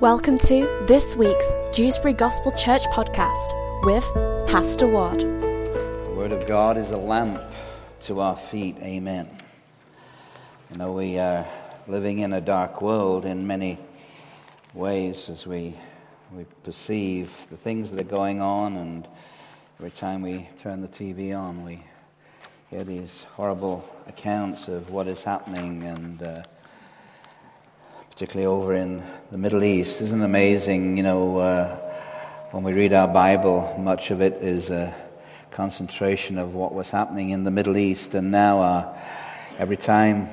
Welcome to this week's Dewsbury Gospel Church podcast with Pastor Ward. The Word of God is a lamp to our feet. Amen. You know, we are living in a dark world in many ways as we, we perceive the things that are going on, and every time we turn the TV on, we hear these horrible accounts of what is happening and. Uh, particularly over in the Middle East. Isn't it amazing? You know, uh, when we read our Bible, much of it is a concentration of what was happening in the Middle East, and now uh, every time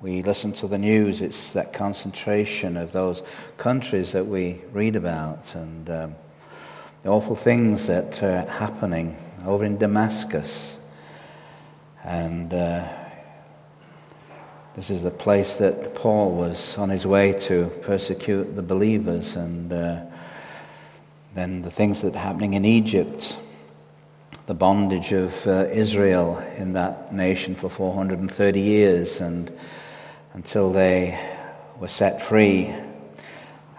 we listen to the news, it's that concentration of those countries that we read about and um, the awful things that are happening over in Damascus. And uh, this is the place that Paul was on his way to persecute the believers, and uh, then the things that are happening in Egypt, the bondage of uh, Israel in that nation for 430 years, and until they were set free,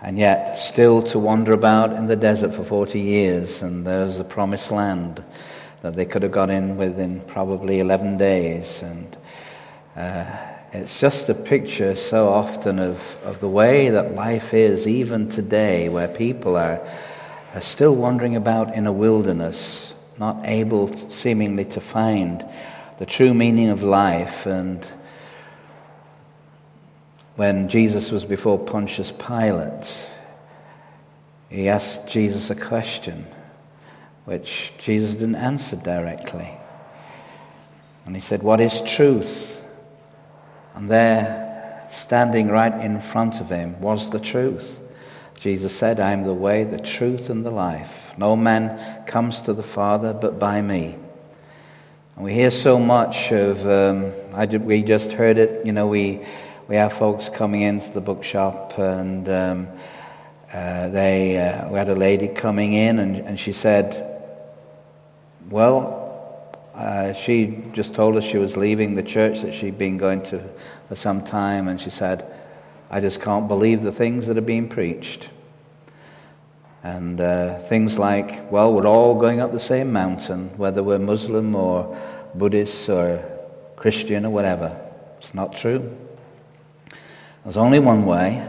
and yet still to wander about in the desert for 40 years, and there's the promised land that they could have got in within probably 11 days, and uh, it's just a picture so often of, of the way that life is, even today, where people are, are still wandering about in a wilderness, not able to, seemingly to find the true meaning of life. And when Jesus was before Pontius Pilate, he asked Jesus a question, which Jesus didn't answer directly. And he said, What is truth? And there, standing right in front of him, was the truth. Jesus said, I am the way, the truth, and the life. No man comes to the Father but by me. And we hear so much of, um, I, we just heard it, you know, we, we have folks coming into the bookshop and um, uh, they, uh, we had a lady coming in and, and she said, Well, uh, she just told us she was leaving the church that she'd been going to for some time, and she said, I just can't believe the things that are being preached. And uh, things like, well, we're all going up the same mountain, whether we're Muslim or Buddhist or Christian or whatever. It's not true. There's only one way,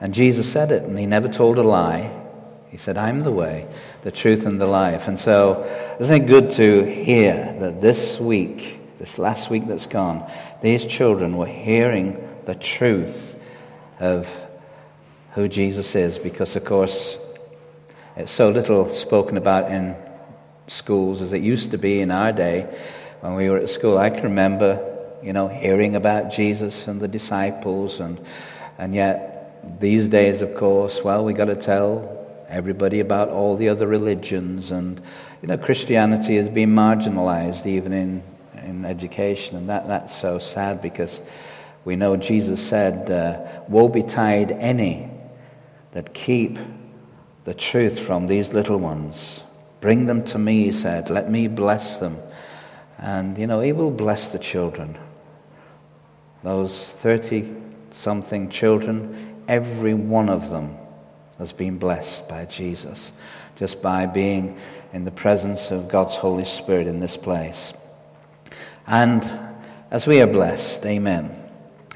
and Jesus said it, and he never told a lie. He said, I'm the way, the truth, and the life. And so, isn't it good to hear that this week, this last week that's gone, these children were hearing the truth of who Jesus is? Because, of course, it's so little spoken about in schools as it used to be in our day when we were at school. I can remember, you know, hearing about Jesus and the disciples, and, and yet these days, of course, well, we got to tell everybody about all the other religions. And, you know, Christianity has been marginalized even in, in education. And that, that's so sad because we know Jesus said, uh, Woe betide any that keep the truth from these little ones. Bring them to me, he said. Let me bless them. And, you know, he will bless the children. Those 30 something children, every one of them has been blessed by Jesus just by being in the presence of God's Holy Spirit in this place. And as we are blessed, amen.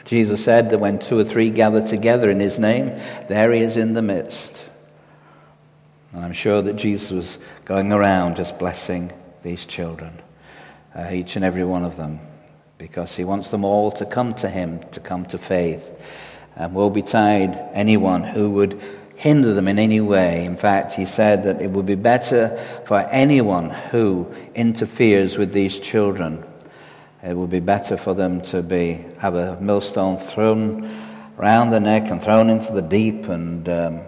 Jesus said that when two or three gather together in his name, there he is in the midst. And I'm sure that Jesus was going around just blessing these children, uh, each and every one of them, because he wants them all to come to him, to come to faith. And woe betide anyone who would hinder them in any way. In fact, he said that it would be better for anyone who interferes with these children. It would be better for them to be have a millstone thrown around the neck and thrown into the deep. And um,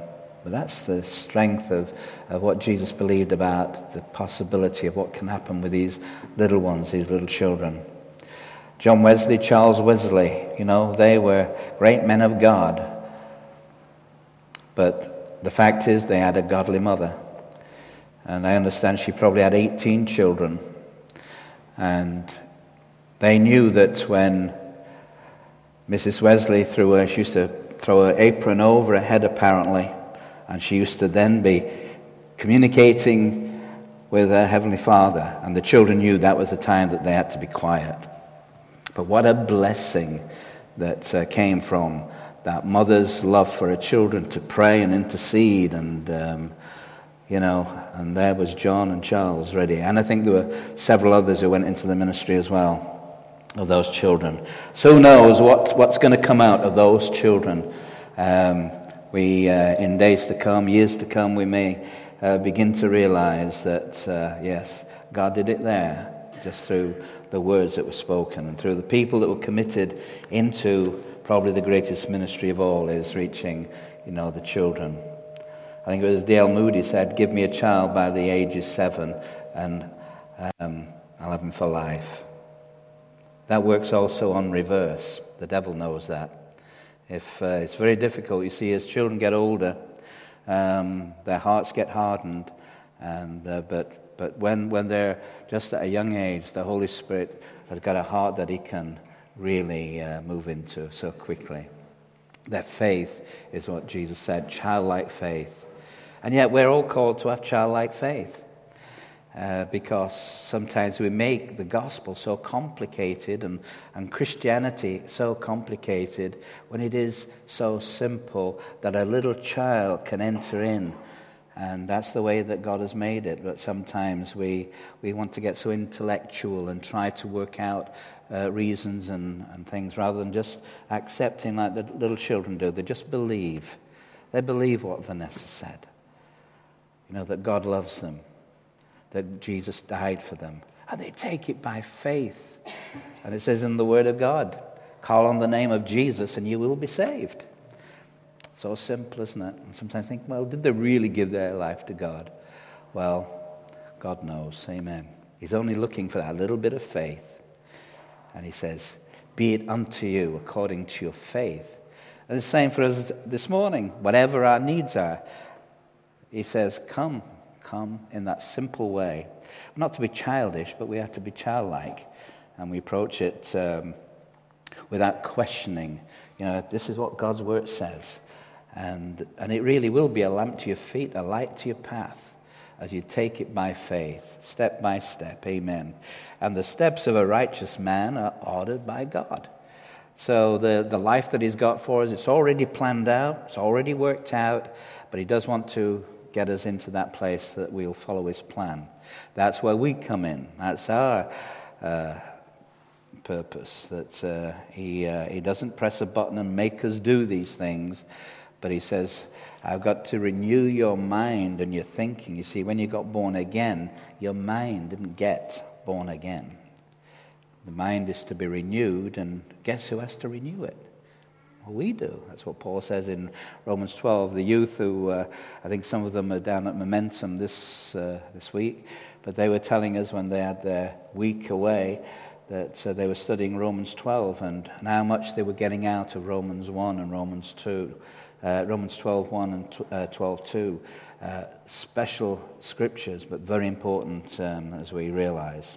that's the strength of, of what Jesus believed about the possibility of what can happen with these little ones, these little children. John Wesley, Charles Wesley, you know, they were great men of God. But the fact is, they had a godly mother. And I understand she probably had 18 children. And they knew that when Mrs. Wesley threw her, she used to throw her apron over her head apparently, And she used to then be communicating with her Heavenly Father. And the children knew that was the time that they had to be quiet. But what a blessing that uh, came from that mother's love for her children to pray and intercede. And, um, you know, and there was John and Charles ready. And I think there were several others who went into the ministry as well of those children. So who knows what, what's going to come out of those children? Um, we, uh, in days to come, years to come, we may uh, begin to realize that, uh, yes, God did it there just through the words that were spoken and through the people that were committed into probably the greatest ministry of all is reaching, you know, the children. I think it was D. L. Moody said, Give me a child by the age of seven and um, I'll have him for life. That works also on reverse. The devil knows that. If uh, it's very difficult, you see, as children get older, um, their hearts get hardened. And, uh, but but when, when they're just at a young age, the Holy Spirit has got a heart that He can really uh, move into so quickly. Their faith is what Jesus said childlike faith. And yet, we're all called to have childlike faith. Uh, because sometimes we make the gospel so complicated and, and Christianity so complicated when it is so simple that a little child can enter in. And that's the way that God has made it. But sometimes we, we want to get so intellectual and try to work out uh, reasons and, and things rather than just accepting like the little children do. They just believe. They believe what Vanessa said. You know, that God loves them that Jesus died for them. And they take it by faith. And it says in the Word of God, call on the name of Jesus and you will be saved. So simple, isn't it? And sometimes I think, well, did they really give their life to God? Well, God knows. Amen. He's only looking for that little bit of faith. And he says, Be it unto you according to your faith. And the same for us this morning. Whatever our needs are, he says, Come, come in that simple way. Not to be childish, but we have to be childlike. And we approach it um, without questioning. You know, this is what God's word says. And, and it really will be a lamp to your feet, a light to your path as you take it by faith, step by step. Amen. And the steps of a righteous man are ordered by God. So the, the life that He's got for us, it's already planned out, it's already worked out, but He does want to get us into that place that we'll follow his plan. That's where we come in. That's our uh, purpose. That uh, he, uh, he doesn't press a button and make us do these things, but he says, I've got to renew your mind and your thinking. You see, when you got born again, your mind didn't get born again. The mind is to be renewed, and guess who has to renew it? Well, we do. That's what Paul says in Romans 12. The youth who, uh, I think some of them are down at Momentum this, uh, this week, but they were telling us when they had their week away that uh, they were studying Romans 12 and, and, how much they were getting out of Romans 1 and Romans 2. Uh, Romans 12 1 and t- uh, Uh, special scriptures, but very important um, as we realize.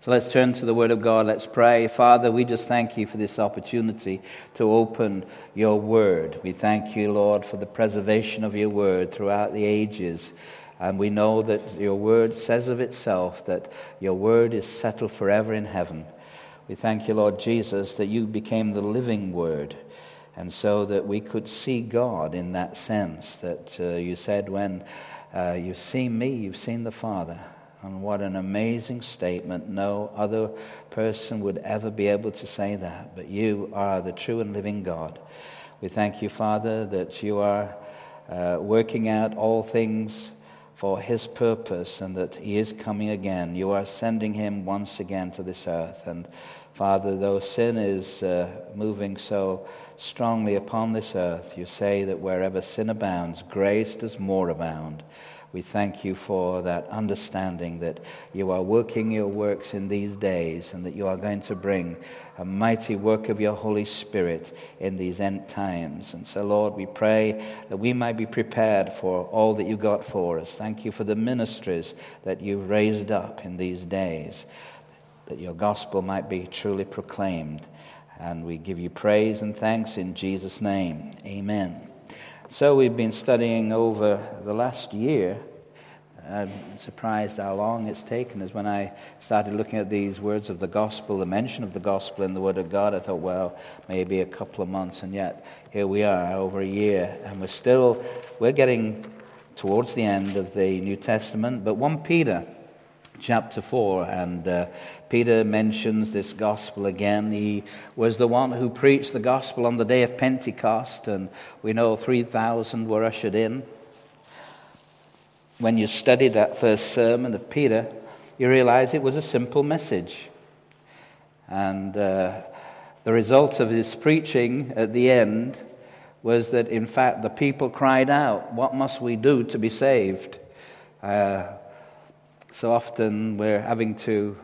So let's turn to the Word of God. Let's pray. Father, we just thank you for this opportunity to open your Word. We thank you, Lord, for the preservation of your Word throughout the ages. And we know that your Word says of itself that your Word is settled forever in heaven. We thank you, Lord Jesus, that you became the living Word. And so that we could see God in that sense, that uh, you said, when uh, you've seen me, you've seen the Father. And what an amazing statement. No other person would ever be able to say that, but you are the true and living God. We thank you, Father, that you are uh, working out all things for his purpose and that he is coming again. You are sending him once again to this earth. And Father, though sin is uh, moving so strongly upon this earth, you say that wherever sin abounds, grace does more abound. We thank you for that understanding that you are working your works in these days and that you are going to bring a mighty work of your Holy Spirit in these end times. And so, Lord, we pray that we might be prepared for all that you got for us. Thank you for the ministries that you've raised up in these days, that your gospel might be truly proclaimed. And we give you praise and thanks in Jesus' name. Amen. So we've been studying over the last year. I'm surprised how long it's taken us. When I started looking at these words of the gospel, the mention of the gospel in the Word of God, I thought, well, maybe a couple of months, and yet here we are, over a year, and we're still we're getting towards the end of the New Testament. But 1 Peter chapter 4, and uh, Peter mentions this gospel again. He was the one who preached the gospel on the day of Pentecost, and we know 3,000 were ushered in. When you study that first sermon of Peter, you realize it was a simple message. And uh, the result of his preaching at the end was that, in fact, the people cried out, What must we do to be saved? Uh, so often we're having to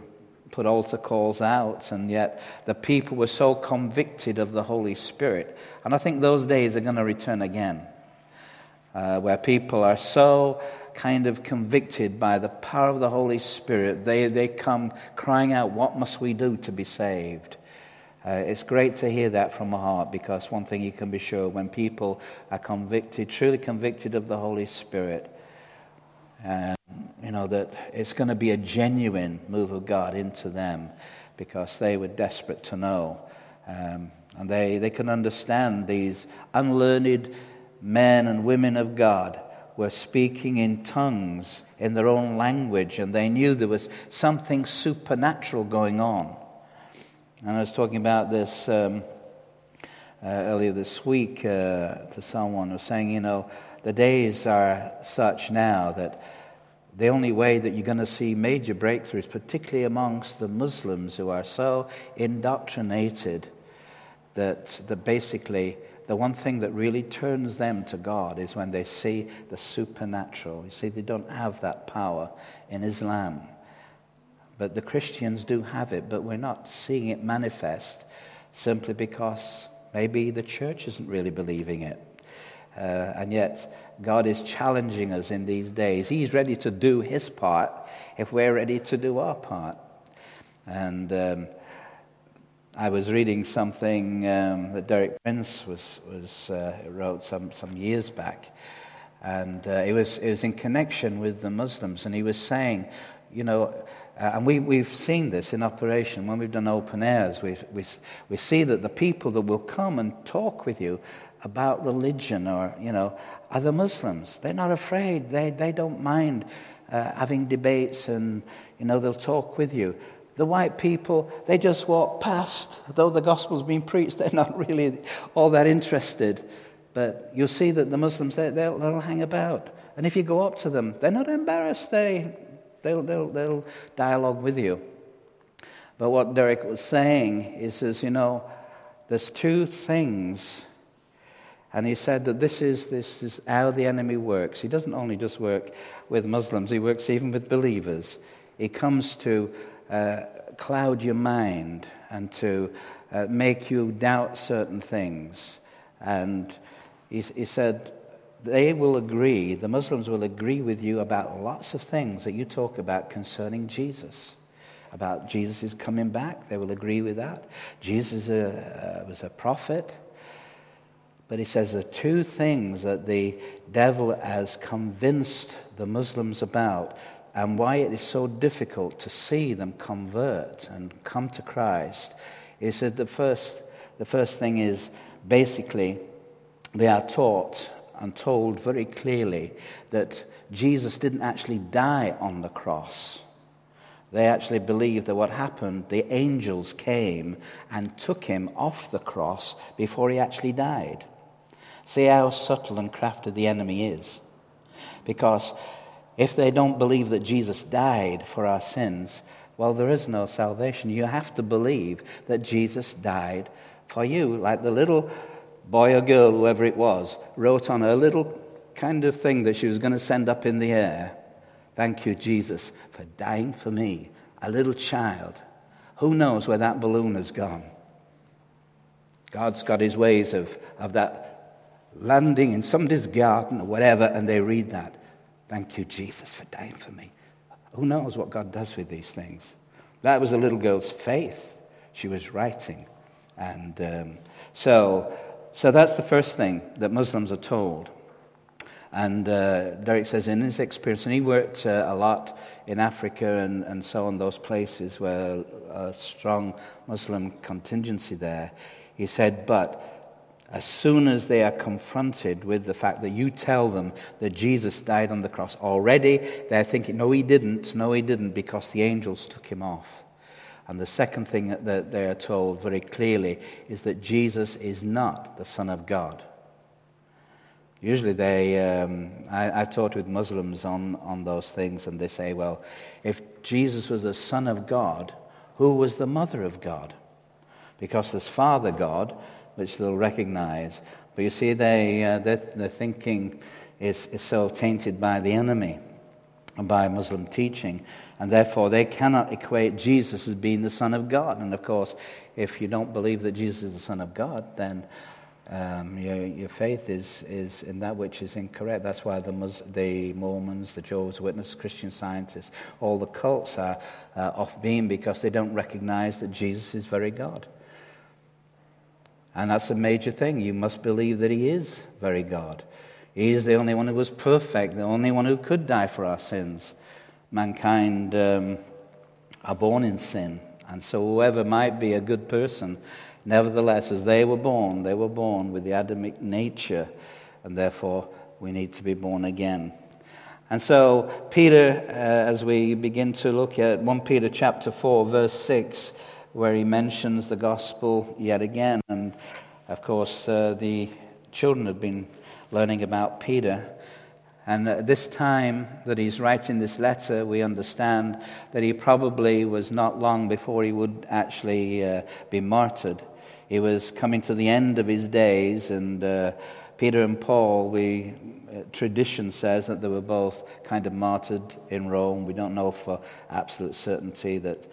put altar calls out, and yet the people were so convicted of the Holy Spirit. And I think those days are going to return again, uh, where people are so kind of convicted by the power of the Holy Spirit. They, they come crying out, What must we do to be saved? Uh, it's great to hear that from a heart because one thing you can be sure when people are convicted, truly convicted of the Holy Spirit, uh, you know, that it's going to be a genuine move of God into them because they were desperate to know. Um, and they, they can understand these unlearned men and women of God were speaking in tongues in their own language, and they knew there was something supernatural going on. And I was talking about this um, uh, earlier this week uh, to someone who was saying, you know, the days are such now that the only way that you're going to see major breakthroughs, particularly amongst the Muslims who are so indoctrinated that, that basically the one thing that really turns them to God is when they see the supernatural. You see, they don't have that power in Islam. But the Christians do have it, but we're not seeing it manifest simply because maybe the church isn't really believing it. Uh, and yet, God is challenging us in these days. He's ready to do his part if we're ready to do our part. And um, I was reading something um, that Derek Prince was, was, uh, wrote some, some years back. And uh, it, was, it was in connection with the Muslims. And he was saying, you know, uh, and we, we've seen this in operation when we've done open airs. We, we, we see that the people that will come and talk with you about religion or, you know, are the Muslims. They're not afraid. They, they don't mind uh, having debates and, you know, they'll talk with you. The white people, they just walk past. Though the gospel's been preached, they're not really all that interested. But you'll see that the Muslims, they, they'll, they'll hang about. And if you go up to them, they're not embarrassed. They, They'll, they'll, they'll dialogue with you. But what Derek was saying is, is, you know, there's two things. And he said that this is, this is how the enemy works. He doesn't only just work with Muslims, he works even with believers. He comes to uh, cloud your mind and to uh, make you doubt certain things. And he, he said, they will agree, the Muslims will agree with you about lots of things that you talk about concerning Jesus. About Jesus is coming back, they will agree with that. Jesus uh, was a prophet. But he says the two things that the devil has convinced the Muslims about and why it is so difficult to see them convert and come to Christ is that the first, the first thing is basically they are taught and told very clearly that Jesus didn't actually die on the cross. They actually believe that what happened, the angels came and took him off the cross before he actually died. See how subtle and crafty the enemy is. Because if they don't believe that Jesus died for our sins, well, there is no salvation. You have to believe that Jesus died for you. Like the little boy or girl, whoever it was, wrote on a little kind of thing that she was going to send up in the air Thank you, Jesus, for dying for me, a little child. Who knows where that balloon has gone? God's got his ways of, of that landing in somebody's garden or whatever, and they read that. Thank you, Jesus, for dying for me. Who knows what God does with these things? That was a little girl's faith. She was writing. And um, so so that's the first thing that Muslims are told. And uh, Derek says in his experience, and he worked uh, a lot in Africa and, and so on, those places where a strong Muslim contingency there. He said, but as soon as they are confronted with the fact that you tell them that Jesus died on the cross, already they're thinking, no, he didn't, no, he didn't, because the angels took him off. And the second thing that they are told very clearly is that Jesus is not the Son of God. Usually, they, um, I, have talked with Muslims on, on those things, and they say, well, if Jesus was the Son of God, who was the Mother of God? Because there's Father God, which they'll recognize. But you see, they, uh, their, their thinking is, is so tainted by the enemy and by Muslim teaching, and therefore they cannot equate Jesus as being the Son of God. And of course, if you don't believe that Jesus is the Son of God, then um, your, your faith is, is in that which is incorrect. That's why the, Mus- the Mormons, the Jehovah's Witnesses, Christian scientists, all the cults are uh, off beam because they don't recognize that Jesus is very God. And that's a major thing. You must believe that He is very God. He is the only one who was perfect, the only one who could die for our sins. Mankind um, are born in sin. And so, whoever might be a good person, nevertheless, as they were born, they were born with the Adamic nature. And therefore, we need to be born again. And so, Peter, uh, as we begin to look at 1 Peter chapter 4, verse 6, where he mentions the gospel yet again. And of course, uh, the children have been learning about Peter. And at this time that he's writing this letter, we understand that he probably was not long before he would actually uh, be martyred. He was coming to the end of his days, and uh, Peter and Paul, we, uh, tradition says that they were both kind of martyred in Rome. We don't know for absolute certainty that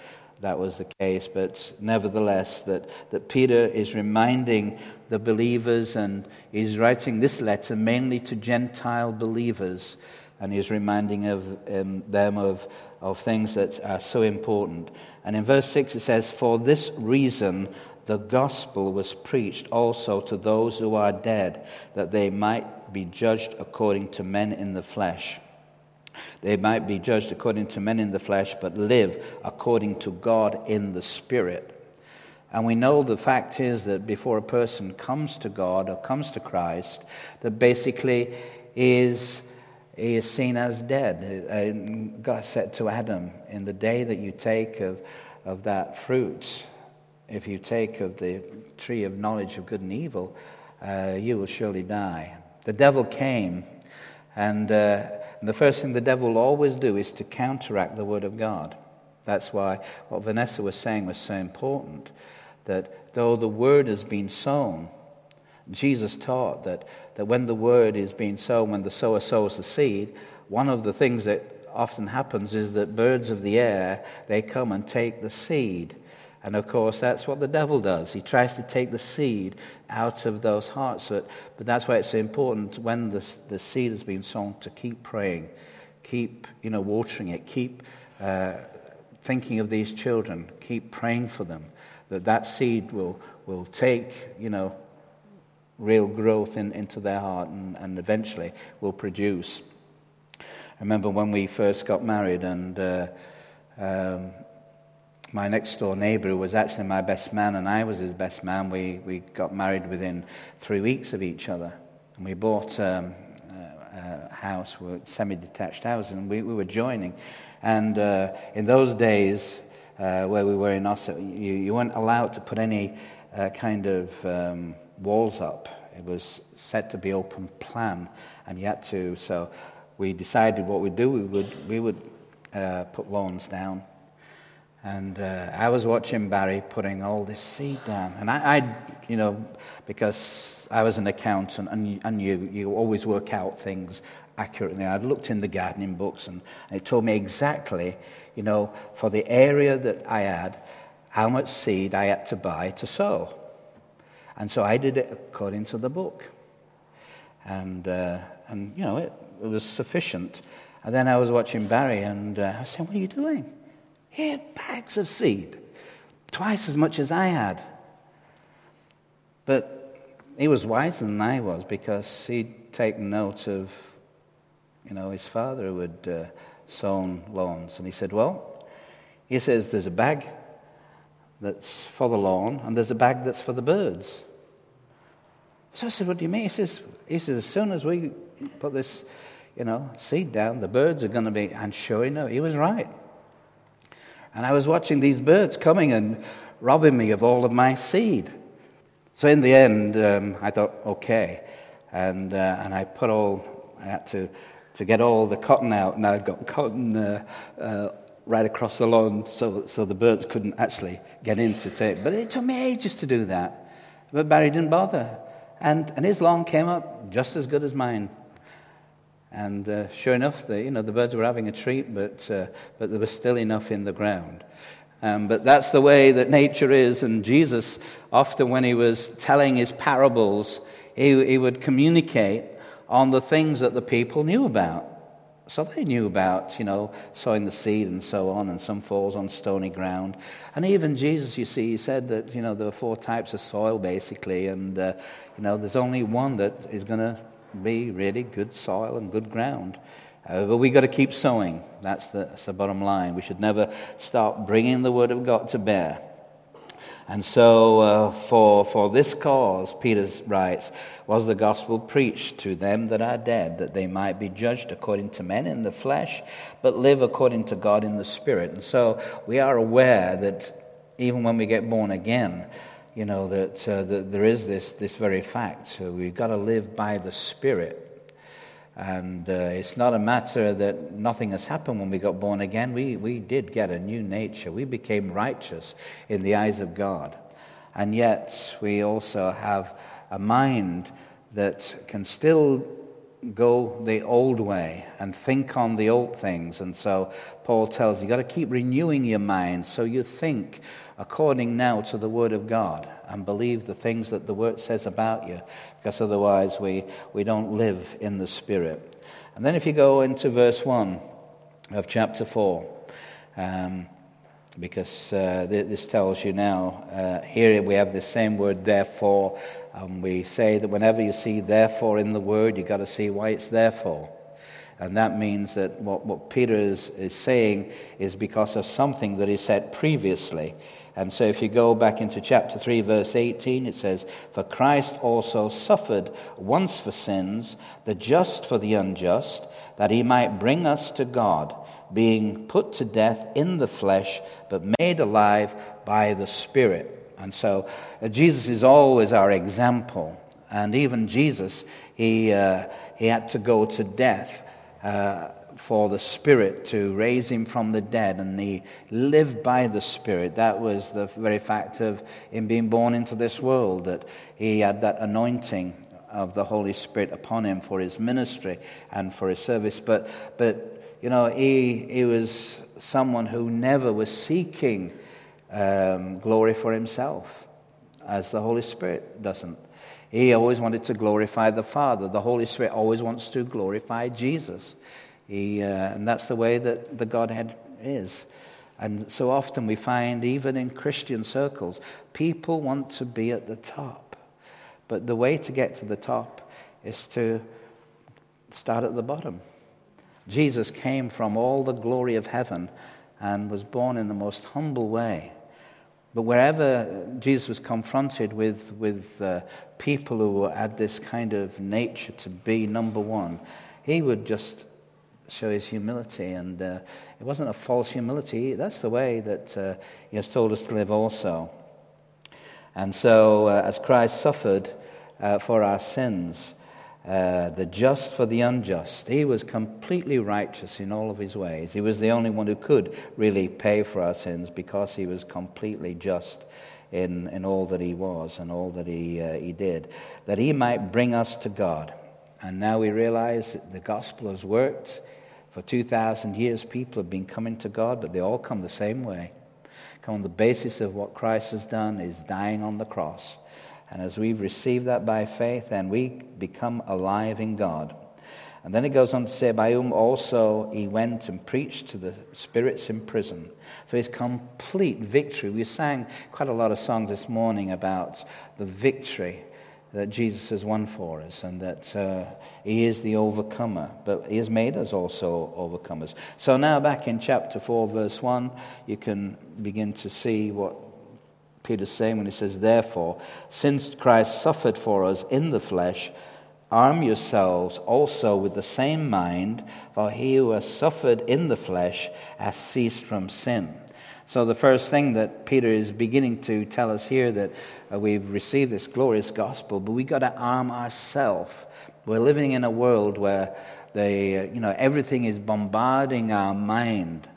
that was the case, but nevertheless, that, that Peter is reminding the believers and he's writing this letter mainly to Gentile believers, and he's reminding of, um, them of, of things that are so important. And in verse 6 it says, For this reason the gospel was preached also to those who are dead, that they might be judged according to men in the flesh they might be judged according to men in the flesh, but live according to God in the Spirit. And we know the fact is that before a person comes to God or comes to Christ, that basically is, he is seen as dead. Uh, God said to Adam, In the day that you take of, of that fruit, if you take of the tree of knowledge of good and evil, uh, you will surely die. The devil came and. Uh, and the first thing the devil will always do is to counteract the Word of God. That's why what Vanessa was saying was so important. That though the Word has been sown, Jesus taught that, that when the Word is being sown, when the sower sows the seed, one of the things that often happens is that birds of the air, they come and take the seed. And of course, that's what the devil does. He tries to take the seed out of those hearts. But, that's why it's so important when the, the seed has been sown to keep praying, keep you know, watering it, keep uh, thinking of these children, keep praying for them, that that seed will, will take you know, real growth in, into their heart and, and eventually will produce. I remember when we first got married and uh, um, my next door neighbor, was actually my best man, and I was his best man, we, we got married within three weeks of each other. And we bought um, a house, semi detached house, and we, we were joining. And uh, in those days, uh, where we were in Oslo, you, you weren't allowed to put any uh, kind of um, walls up. It was set to be open plan, and you had to. So we decided what we'd do. We would, we would uh, put lawns down and uh, I was watching Barry putting all this seed down. And I, I, you know, because I was an accountant and, and you, you always work out things accurately. I'd looked in the gardening books and, and it told me exactly, you know, for the area that I had, how much seed I had to buy to sow. And so I did it according to the book. And, uh, and you know, it, it, was sufficient. And then I was watching Barry and uh, I said, What are you doing? He had bags of seed, twice as much as I had. But he was wiser than I was because he'd taken note of you know, his father who had uh, sown lawns. And he said, Well, he says, there's a bag that's for the lawn and there's a bag that's for the birds. So I said, What do you mean? He says, he says As soon as we put this, you know, seed down, the birds are going to be. And sure enough, he was right. And I was watching these birds coming and robbing me of all of my seed. So in the end, um, I thought, okay. And, uh, and I put all, I had to, to get all the cotton out, and I got cotton uh, uh, right across the lawn so, so the birds couldn't actually get into it. But it took me ages to do that. But Barry didn't bother. And, and his lawn came up just as good as mine. And uh, sure enough, the, you know, the birds were having a treat, but, uh, but there was still enough in the ground. Um, but that's the way that nature is. And Jesus, often when he was telling his parables, he, he would communicate on the things that the people knew about. So they knew about, you know, sowing the seed and so on, and some falls on stony ground. And even Jesus, you see, he said that, you know, there were four types of soil, basically, and, uh, you know, there's only one that is going to be really good soil and good ground. Uh, but we've got to keep sowing. That's the, that's the bottom line. We should never stop bringing the Word of God to bear. And so, uh, for, for this cause, Peter writes, was the gospel preached to them that are dead, that they might be judged according to men in the flesh, but live according to God in the spirit. And so, we are aware that even when we get born again, you know, that, uh, that there is this, this very fact. So, we've got to live by the spirit. And uh, it's not a matter that nothing has happened when we got born again. We, we did get a new nature. We became righteous in the eyes of God. And yet, we also have a mind that can still go the old way and think on the old things. And so, Paul tells you, you've got to keep renewing your mind so you think according now to the Word of God and believe the things that the Word says about you, because otherwise we, we don't live in the Spirit. And then if you go into verse 1 of chapter 4, um, because uh, this tells you now, uh, here we have the same word, therefore, and we say that whenever you see therefore in the word, you've got to see why it's therefore. And that means that what, what Peter is, is saying is because of something that he said previously. And so if you go back into chapter 3, verse 18, it says, For Christ also suffered once for sins, the just for the unjust, that he might bring us to God, being put to death in the flesh, but made alive by the Spirit. And so uh, Jesus is always our example. And even Jesus, he, uh, he had to go to death. Uh, for the Spirit to raise him from the dead, and he lived by the Spirit. That was the very fact of him being born into this world, that he had that anointing of the Holy Spirit upon him for his ministry and for his service. But, but you know, he, he was someone who never was seeking um, glory for himself, as the Holy Spirit doesn't. He always wanted to glorify the Father. The Holy Spirit always wants to glorify Jesus. He, uh, and that's the way that the Godhead is. And so often we find, even in Christian circles, people want to be at the top. But the way to get to the top is to start at the bottom. Jesus came from all the glory of heaven and was born in the most humble way. But wherever Jesus was confronted with, with uh, people who had this kind of nature to be number one, he would just show his humility. And uh, it wasn't a false humility, that's the way that uh, he has told us to live also. And so, uh, as Christ suffered uh, for our sins, uh, the just for the unjust, he was completely righteous in all of his ways. He was the only one who could really pay for our sins because he was completely just in, in all that he was and all that he, uh, he did, that he might bring us to God. And now we realize that the gospel has worked. For 2,000 years, people have been coming to God, but they all come the same way. Come on the basis of what Christ has done is dying on the cross. And as we've received that by faith, then we become alive in God. And then it goes on to say, by whom also he went and preached to the spirits in prison. So his complete victory. We sang quite a lot of songs this morning about the victory that Jesus has won for us and that uh, He is the overcomer, but He has made us also overcomers. So now, back in chapter 4, verse 1, you can begin to see what Peter's saying when he says, Therefore, since Christ suffered for us in the flesh, arm yourselves also with the same mind, for he who has suffered in the flesh has ceased from sin so, the first thing that Peter is beginning to tell us here that uh, we've received this glorious gospel, but we've got to arm ourselves. We're living in a world where they, uh, you know, everything is bombarding our mind.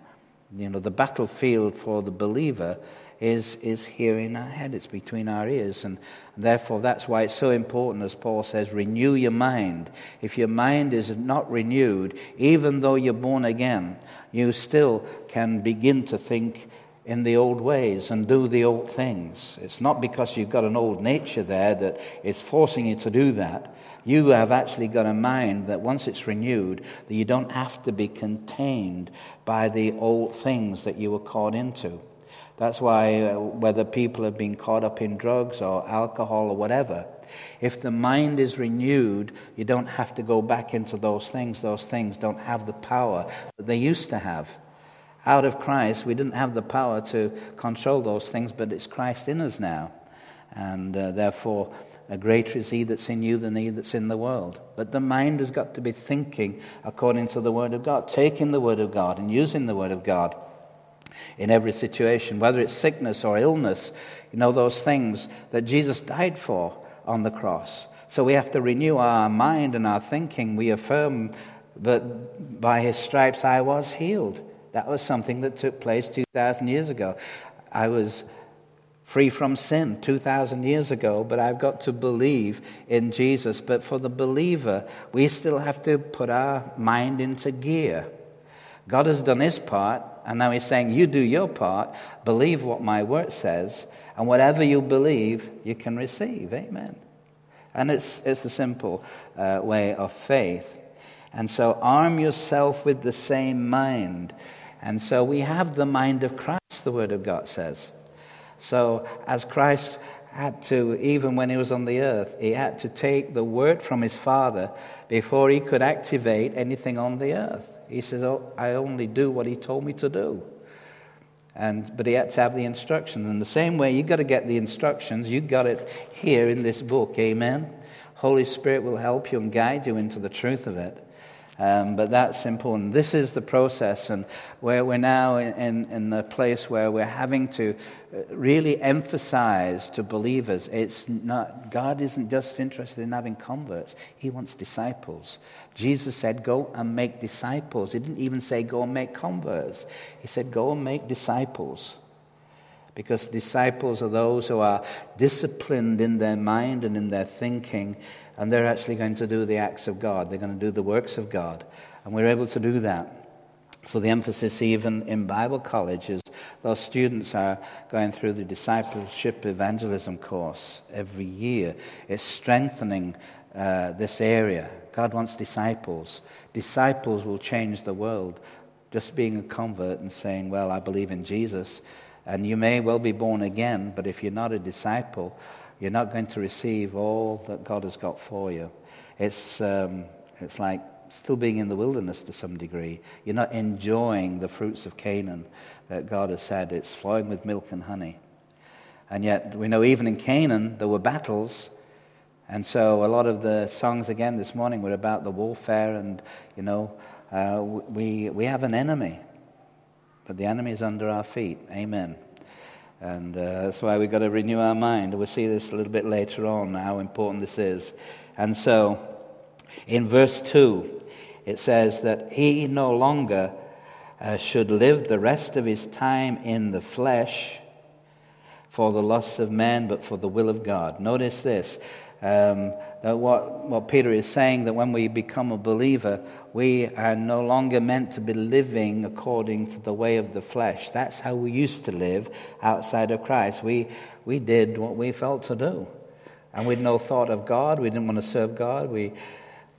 You know, the battlefield for the believer is, is here in our head, it's between our ears. And therefore, that's why it's so important, as Paul says, renew your mind. If your mind is not renewed, even though you're born again, you still can begin to think in the old ways and do the old things. It's not because you've got an old nature there that is forcing you to do that. You have actually got a mind that once it's renewed, that you don't have to be contained by the old things that you were caught into. That's why, uh, whether people have been caught up in drugs or alcohol or whatever, if the mind is renewed, you don't have to go back into those things. Those things don't have the power that they used to have out of Christ, we didn't have the power to control those things, but it's Christ in us now. And uh, therefore, a greater is He that's in you than He that's in the world. But the mind has got to be thinking according to the Word of God, taking the Word of God and using the Word of God in every situation, whether it's sickness or illness, you know, those things that Jesus died for on the cross. So we have to renew our mind and our thinking. We affirm that by His stripes I was healed. That was something that took place 2,000 years ago. I was free from sin 2,000 years ago, but I've got to believe in Jesus. But for the believer, we still have to put our mind into gear. God has done his part, and now he's saying, You do your part, believe what my word says, and whatever you believe, you can receive. Amen. And it's, it's a simple uh, way of faith. And so arm yourself with the same mind. And so we have the mind of Christ, the Word of God says. So as Christ had to, even when he was on the earth, he had to take the word from his Father before he could activate anything on the earth. He says, oh, I only do what he told me to do. And, but he had to have the instructions. In the same way, you've got to get the instructions. You got it here in this book. Amen. Holy Spirit will help you and guide you into the truth of it. Um, but that's important. This is the process, and where we're now in, in, in, the place where we're having to really emphasize to believers it's not, God isn't just interested in having converts, He wants disciples. Jesus said, Go and make disciples. He didn't even say, Go and make converts. He said, Go and make disciples. Because disciples are those who are disciplined in their mind and in their thinking and they're actually going to do the acts of God. They're going to do the works of God. And we're able to do that. So the emphasis, even in Bible college, is those students are going through the discipleship evangelism course every year. It's strengthening uh, this area. God wants disciples. Disciples will change the world. Just being a convert and saying, Well, I believe in Jesus, and you may well be born again, but if you're not a disciple, you're not going to receive all that God has got for you. It's, um, it's like still being in the wilderness to some degree. You're not enjoying the fruits of Canaan that God has said. It's flowing with milk and honey. And yet, we know even in Canaan, there were battles. And so, a lot of the songs again this morning were about the warfare, and, you know, uh, we, we have an enemy, but the enemy is under our feet. Amen. And uh, that's why we've got to renew our mind. We'll see this a little bit later on, how important this is. And so, in verse 2, it says that he no longer uh, should live the rest of his time in the flesh for the lusts of men, but for the will of God. Notice this um, what, what Peter is saying that when we become a believer, we are no longer meant to be living according to the way of the flesh. That's how we used to live outside of Christ. We, we did what we felt to do. And we had no thought of God. We didn't want to serve God. We,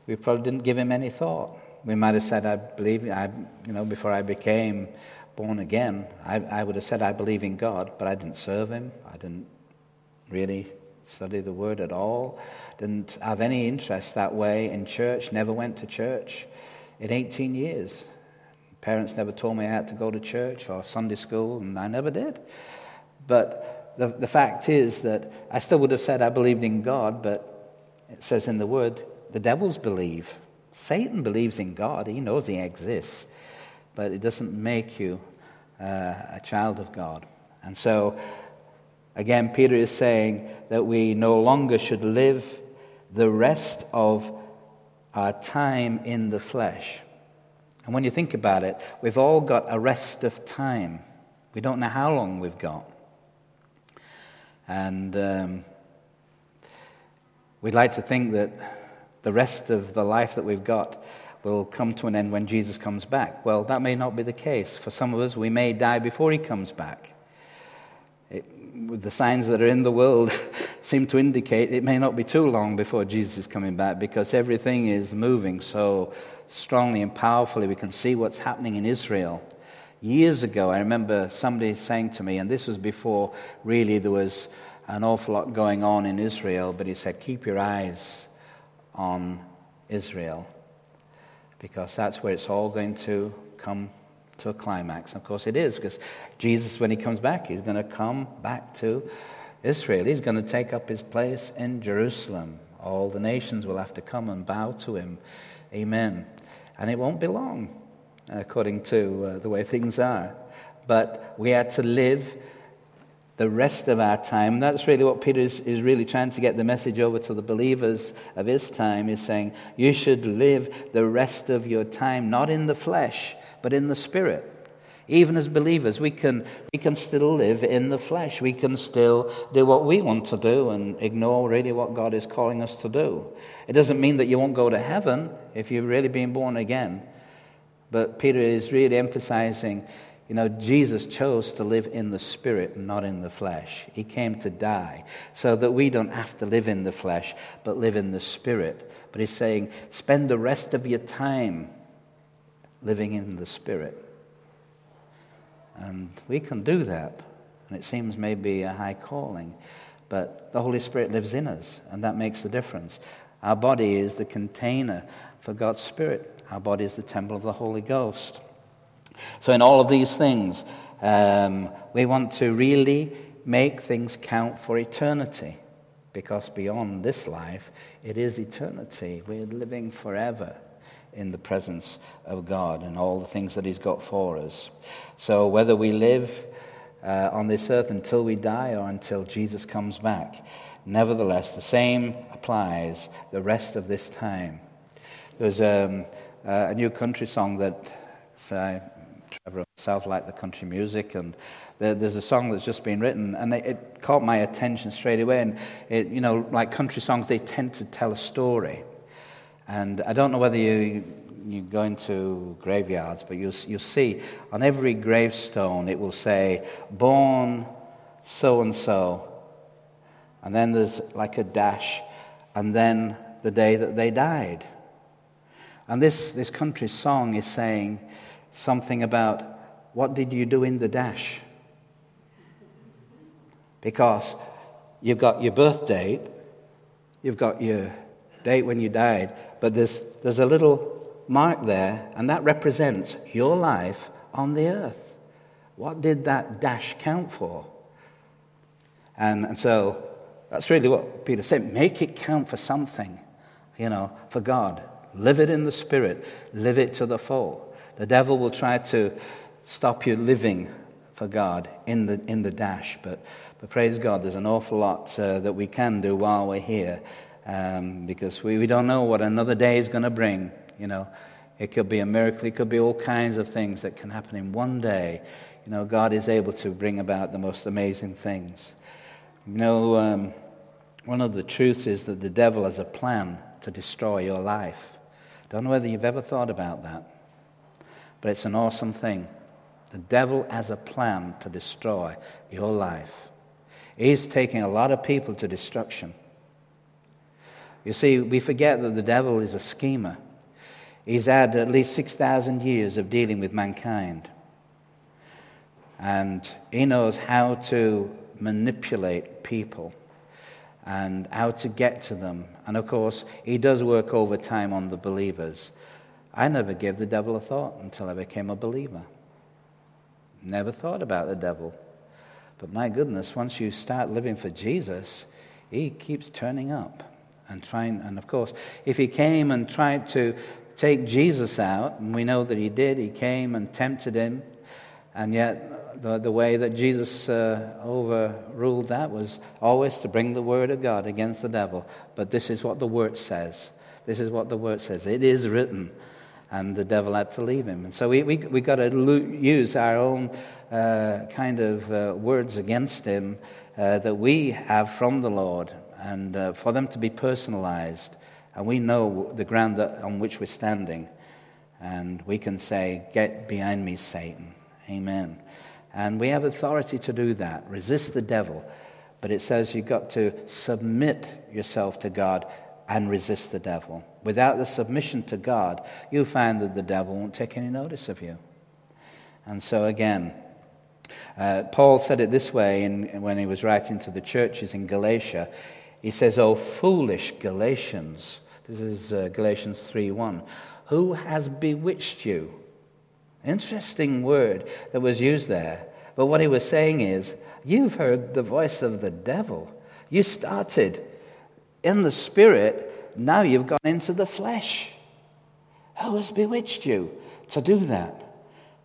we probably didn't give him any thought. We might have said, I believe, I, you know, before I became born again, I, I would have said, I believe in God, but I didn't serve him. I didn't really study the Word at all, didn't have any interest that way in church, never went to church in 18 years. Parents never told me I had to go to church or Sunday school, and I never did. But the, the fact is that I still would have said I believed in God, but it says in the Word, the devils believe. Satan believes in God, he knows he exists, but it doesn't make you uh, a child of God. And so, again, Peter is saying that we no longer should live the rest of our time in the flesh. And when you think about it, we've all got a rest of time. We don't know how long we've got. And um, we'd like to think that the rest of the life that we've got will come to an end when Jesus comes back. Well, that may not be the case. For some of us, we may die before he comes back. It, with the signs that are in the world seem to indicate it may not be too long before Jesus is coming back because everything is moving so strongly and powerfully. We can see what's happening in Israel. Years ago, I remember somebody saying to me, and this was before really there was an awful lot going on in Israel, but he said, Keep your eyes on Israel because that's where it's all going to come to a climax. Of course, it is because Jesus, when he comes back, he's going to come back to Israel. He's going to take up his place in Jerusalem. All the nations will have to come and bow to him. Amen. And it won't be long, according to uh, the way things are. But we are to live the rest of our time. That's really what Peter is, is really trying to get the message over to the believers of his time. Is saying, you should live the rest of your time, not in the flesh, but in the spirit. Even as believers, we can, we can still live in the flesh. We can still do what we want to do and ignore really what God is calling us to do. It doesn't mean that you won't go to heaven if you've really been born again. But Peter is really emphasizing you know, Jesus chose to live in the spirit, not in the flesh. He came to die so that we don't have to live in the flesh, but live in the spirit. But he's saying, spend the rest of your time living in the spirit. And we can do that. And it seems maybe a high calling. But the Holy Spirit lives in us, and that makes the difference. Our body is the container for God's Spirit, our body is the temple of the Holy Ghost. So, in all of these things, um, we want to really make things count for eternity because beyond this life, it is eternity. We're living forever in the presence of God and all the things that He's got for us. So, whether we live uh, on this earth until we die or until Jesus comes back, nevertheless, the same applies the rest of this time. There's um, a new country song that uh, Trevor himself liked the country music, and there's a song that's just been written, and it caught my attention straight away. And it, you know, like country songs, they tend to tell a story. And I don't know whether you you go into graveyards, but you'll you'll see on every gravestone it will say born so and so, and then there's like a dash, and then the day that they died. And this this country song is saying something about what did you do in the dash? Because you've got your birth date, you've got your date when you died, but there's, there's a little mark there, and that represents your life on the earth. What did that dash count for? And, and so that's really what Peter said make it count for something, you know, for God. Live it in the Spirit, live it to the full. The devil will try to stop you living for God in the, in the dash, but, but praise God, there's an awful lot uh, that we can do while we're here um, because we, we don't know what another day is going to bring. You know, it could be a miracle, it could be all kinds of things that can happen in one day. You know, God is able to bring about the most amazing things. You know, um, one of the truths is that the devil has a plan to destroy your life. Don't know whether you've ever thought about that. But it's an awesome thing. The devil has a plan to destroy your life. He's taking a lot of people to destruction. You see, we forget that the devil is a schemer. He's had at least 6,000 years of dealing with mankind. And he knows how to manipulate people. and how to get to them. And of course, he does work overtime on the believers. I never gave the devil a thought until I became a believer. Never thought about the devil. But my goodness, once you start living for Jesus, he keeps turning up and trying. And of course, if he came and tried to take Jesus out, and we know that he did, he came and tempted him, and yet the, the way that Jesus uh, overruled that was always to bring the word of God against the devil. But this is what the word says. This is what the word says. It is written and the devil had to leave him. And so we, we, we got to lo- use our own uh, kind of uh, words against him uh, that we have from the Lord, and uh, for them to be personalized. And we know the ground that, on which we're standing. And we can say, Get behind me, Satan. Amen. And we have authority to do that. Resist the devil. But it says you've got to submit yourself to God and resist the devil. Without the submission to God, you'll find that the devil won't take any notice of you. And so, again, uh, Paul said it this way in, when he was writing to the churches in Galatia. He says, Oh, foolish Galatians. This is uh, Galatians 3 1. Who has bewitched you? Interesting word that was used there. But what he was saying is, You've heard the voice of the devil. You started in the spirit, now you've gone into the flesh. Who has bewitched you to do that?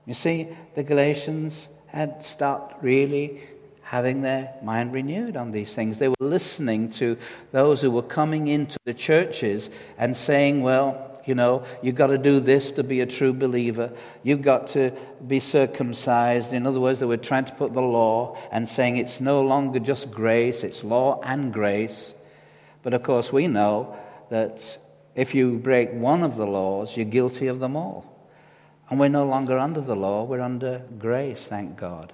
You see, the Galatians had stopped really having their mind renewed on these things. They were listening to those who were coming into the churches and saying, well, you know, you've got to do this to be a true believer. You've got to be circumcised. In other words, they were trying to put the law and saying it's no longer just grace, it's law and grace. But of course, we know that if you break one of the laws, you're guilty of them all. And we're no longer under the law, we're under grace, thank God.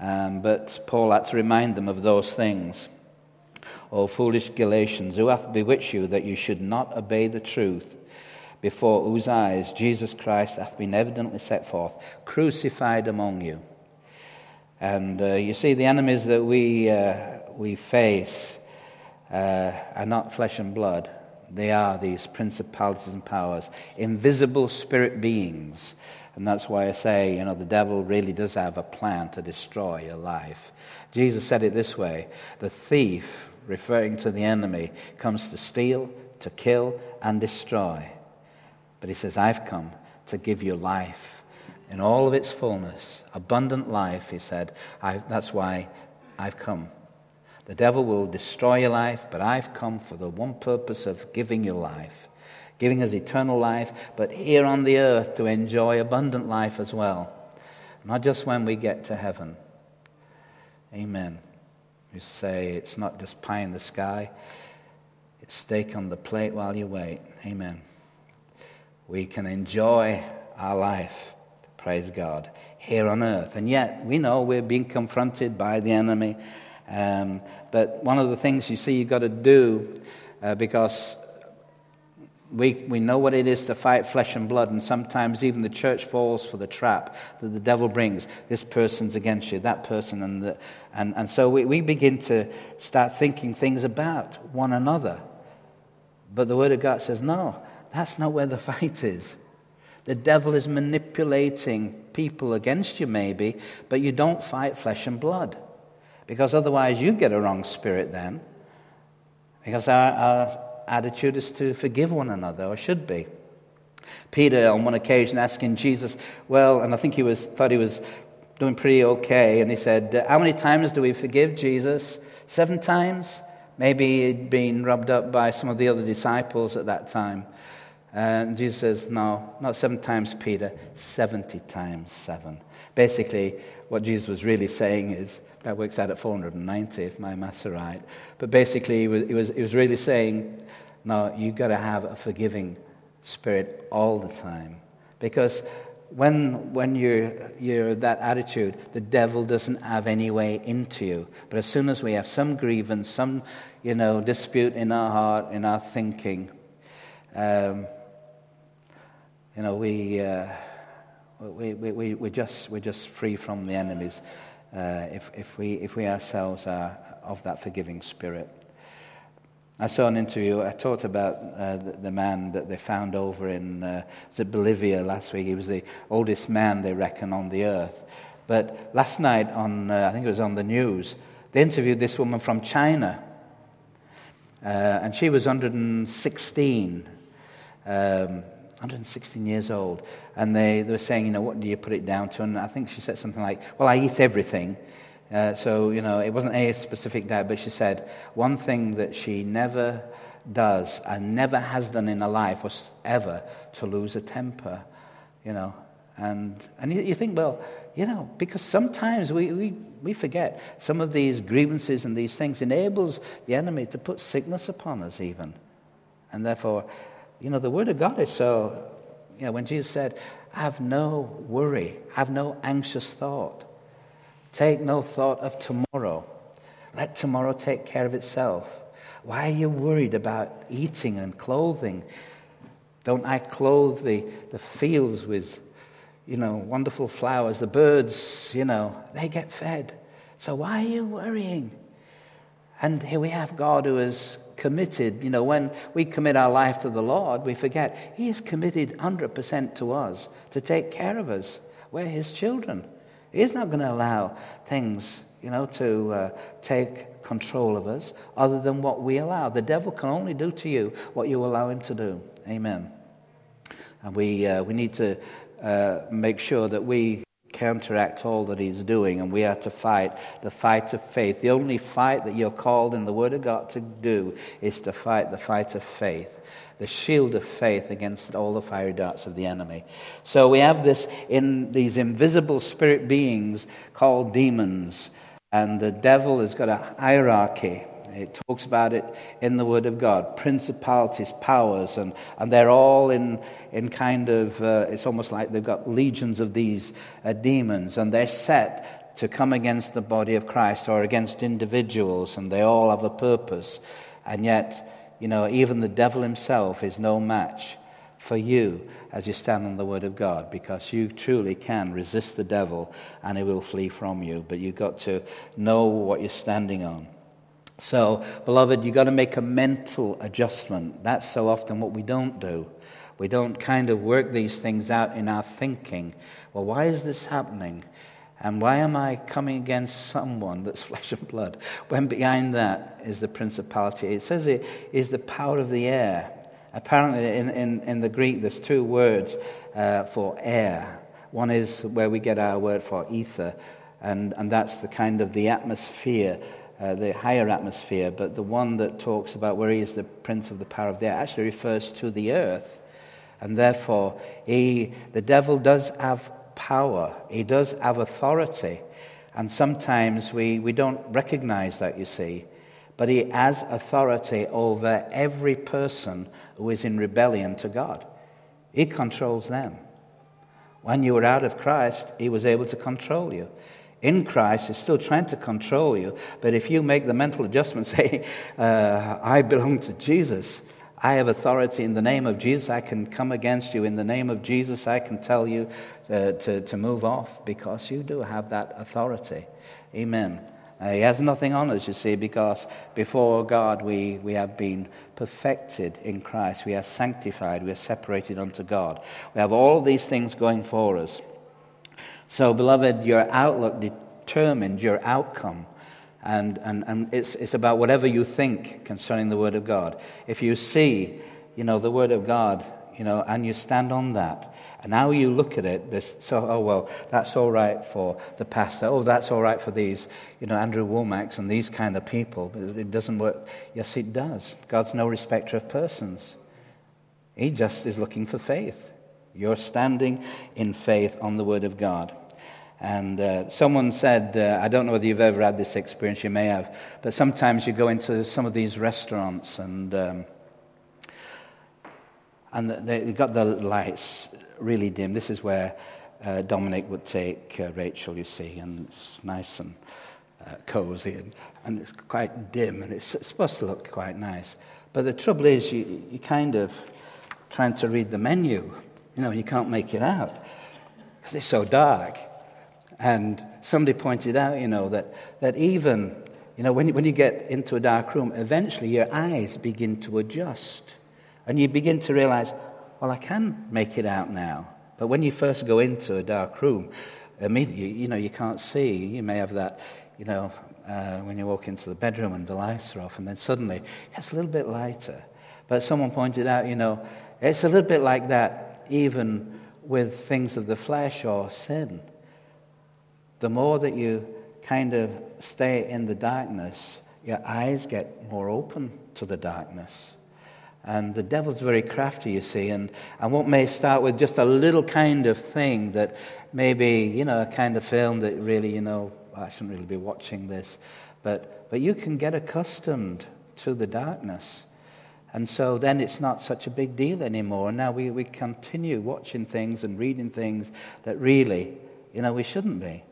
Um, but Paul had to remind them of those things. O foolish Galatians, who hath bewitched you that you should not obey the truth, before whose eyes Jesus Christ hath been evidently set forth, crucified among you? And uh, you see, the enemies that we, uh, we face uh, are not flesh and blood. They are these principalities and powers, invisible spirit beings. And that's why I say, you know, the devil really does have a plan to destroy your life. Jesus said it this way the thief, referring to the enemy, comes to steal, to kill, and destroy. But he says, I've come to give you life in all of its fullness, abundant life, he said. that's why I've come. The devil will destroy your life, but I've come for the one purpose of giving you life, giving us eternal life, but here on the earth to enjoy abundant life as well. Not just when we get to heaven. Amen. You say it's not just pie in the sky, it's steak on the plate while you wait. Amen. We can enjoy our life, praise God, here on earth. And yet, we know we're being confronted by the enemy um, but one of the things you see you've got to do, uh, because we, we know what it is to fight flesh and blood, and sometimes even the church falls for the trap that the devil brings. This person's against you, that person, and, the, and, and so we, we begin to start thinking things about one another. But the Word of God says, no, that's not where the fight is. The devil is manipulating people against you, maybe, but you don't fight flesh and blood. Because otherwise, you get a wrong spirit then. Because our, our attitude is to forgive one another, or should be. Peter, on one occasion, asking Jesus, well, and I think he was, thought he was doing pretty okay, and he said, How many times do we forgive Jesus? Seven times? Maybe he'd been rubbed up by some of the other disciples at that time. And Jesus says, No, not seven times, Peter, 70 times seven. Basically, what Jesus was really saying is, that works out at 490 if my maths are right. But basically, he was, he was, he was really saying, no, you've got to have a forgiving spirit all the time. Because when, when you're, you're that attitude, the devil doesn't have any way into you. But as soon as we have some grievance, some you know, dispute in our heart, in our thinking, um, you know, we, uh, we, we, we, we're, just, we're just free from the enemies uh, if, if, we, if we ourselves are of that forgiving spirit. I saw an interview. I talked about uh, the, the, man that they found over in uh, Bolivia last week. He was the oldest man, they reckon, on the earth. But last night, on uh, I think it was on the news, they interviewed this woman from China, uh, and she was 116. Um, 116 years old. And they, they were saying, you know, what do you put it down to? And I think she said something like, well, I eat everything. Uh, so, you know, it wasn't a specific diet, but she said one thing that she never does and never has done in her life was ever to lose a temper, you know. And, and you, you think, well, you know, because sometimes we, we, we forget some of these grievances and these things enables the enemy to put sickness upon us even. And therefore, you know, the Word of God is so, you know, when Jesus said, have no worry, have no anxious thought. Take no thought of tomorrow. Let tomorrow take care of itself. Why are you worried about eating and clothing? Don't I clothe the, the fields with, you know, wonderful flowers? The birds, you know, they get fed. So why are you worrying? And here we have God who is committed. You know, when we commit our life to the Lord, we forget He is committed 100% to us to take care of us. We're His children. He's not going to allow things, you know, to uh, take control of us other than what we allow. The devil can only do to you what you allow him to do. Amen. And we, uh, we need to uh, make sure that we counteract all that he's doing, and we are to fight the fight of faith. The only fight that you're called in the Word of God to do is to fight the fight of faith the shield of faith against all the fiery darts of the enemy. So we have this in these invisible spirit beings called demons, and the devil has got a hierarchy. It talks about it in the Word of God principalities, powers, and, and they're all in, in kind of, uh, it's almost like they've got legions of these uh, demons, and they're set to come against the body of Christ or against individuals, and they all have a purpose. And yet, you know, even the devil himself is no match for you as you stand on the Word of God because you truly can resist the devil and he will flee from you. But you've got to know what you're standing on. So, beloved, you've got to make a mental adjustment. That's so often what we don't do. We don't kind of work these things out in our thinking. Well, why is this happening? And why am I coming against someone that's flesh and blood when behind that is the principality? It says it is the power of the air. Apparently, in, in, in the Greek, there's two words uh, for air. One is where we get our word for ether, and, and that's the kind of the atmosphere, uh, the higher atmosphere. But the one that talks about where he is the prince of the power of the air actually refers to the earth. And therefore, he, the devil does have power, he does have authority. And sometimes we, we don't recognize that, you see. But he has authority over every person who is in rebellion to God. He controls them. When you were out of Christ, he was able to control you. In Christ, is still trying to control you. But if you make the mental adjustment, say, uh, I belong to Jesus, I have authority in the name of Jesus. I can come against you. In the name of Jesus, I can tell you uh, to, to move off because you do have that authority. Amen. Uh, he has nothing on us, you see, because before God we, we have been perfected in Christ. We are sanctified. We are separated unto God. We have all these things going for us. So, beloved, your outlook determines your outcome. And, and, and it's, it's about whatever you think concerning the Word of God. If you see, you know, the Word of God, you know, and you stand on that, and now you look at it, so, oh, well, that's all right for the pastor. Oh, that's all right for these, you know, Andrew Wommack's and these kind of people. It doesn't work. Yes, it does. God's no respecter of persons. He just is looking for faith. You're standing in faith on the Word of God. And uh, someone said, uh, I don't know whether you've ever had this experience, you may have, but sometimes you go into some of these restaurants and, um, and they, have got the lights really dim. This is where uh, Dominic would take uh, Rachel, you see, and it's nice and uh, cozy and, and it's quite dim and it's, it's, supposed to look quite nice. But the trouble is, you, you kind of trying to read the menu, you know, you can't make it out because it's so dark. And somebody pointed out, you know, that, that even, you know, when, when you get into a dark room, eventually your eyes begin to adjust. And you begin to realize, well, I can make it out now. But when you first go into a dark room, immediately, you know, you can't see. You may have that, you know, uh, when you walk into the bedroom and the lights are off, and then suddenly it gets a little bit lighter. But someone pointed out, you know, it's a little bit like that even with things of the flesh or sin. The more that you kind of stay in the darkness, your eyes get more open to the darkness. And the devil's very crafty, you see. And, and what may start with just a little kind of thing that maybe, you know, a kind of film that really, you know, I shouldn't really be watching this. But, but you can get accustomed to the darkness. And so then it's not such a big deal anymore. And now we, we continue watching things and reading things that really, you know, we shouldn't be.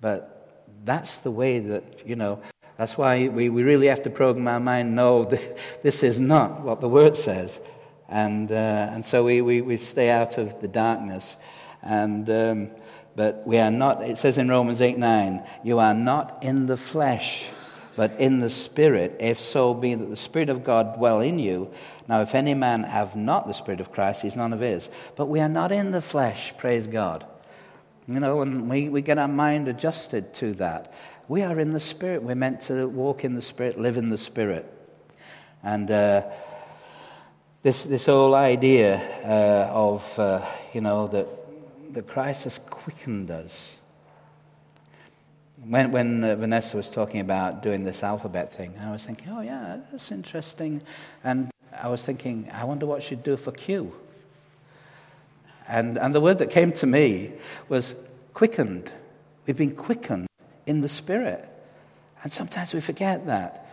But that's the way that, you know, that's why we, we really have to program our mind no, this is not what the Word says. And, uh, and so we, we, we stay out of the darkness. And, um, but we are not, it says in Romans 8 9, you are not in the flesh, but in the Spirit, if so be that the Spirit of God dwell in you. Now, if any man have not the Spirit of Christ, he's none of his. But we are not in the flesh, praise God. You know, and we, we get our mind adjusted to that. We are in the Spirit. We're meant to walk in the Spirit, live in the Spirit. And uh, this, this whole idea uh, of, uh, you know, that, that Christ has quickened us. When, when uh, Vanessa was talking about doing this alphabet thing, I was thinking, oh, yeah, that's interesting. And I was thinking, I wonder what she'd do for Q. And, and the word that came to me was quickened. We've been quickened in the Spirit. And sometimes we forget that.